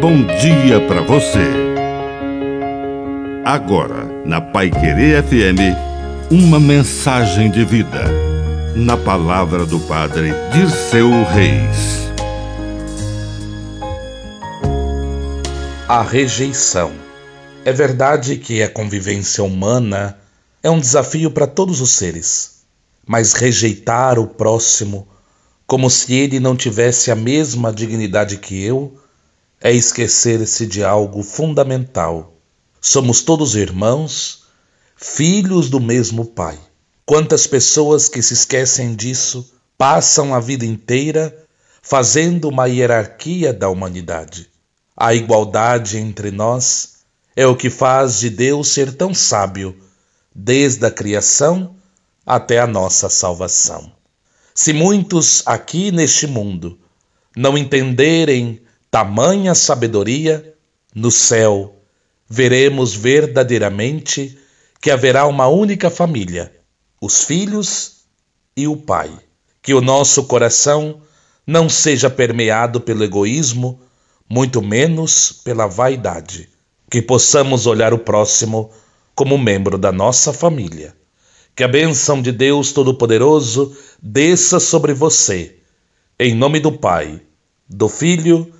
bom dia para você. Agora, na Pai Querer FM, uma mensagem de vida. Na palavra do Padre Dirceu Reis. A rejeição. É verdade que a convivência humana é um desafio para todos os seres, mas rejeitar o próximo como se ele não tivesse a mesma dignidade que eu, é esquecer-se de algo fundamental. Somos todos irmãos, filhos do mesmo Pai. Quantas pessoas que se esquecem disso passam a vida inteira fazendo uma hierarquia da humanidade. A igualdade entre nós é o que faz de Deus ser tão sábio, desde a criação até a nossa salvação. Se muitos aqui neste mundo não entenderem tamanha sabedoria, no céu veremos verdadeiramente que haverá uma única família, os filhos e o Pai. Que o nosso coração não seja permeado pelo egoísmo, muito menos pela vaidade. Que possamos olhar o próximo como membro da nossa família que a bênção de Deus Todo-Poderoso desça sobre você. Em nome do Pai, do Filho e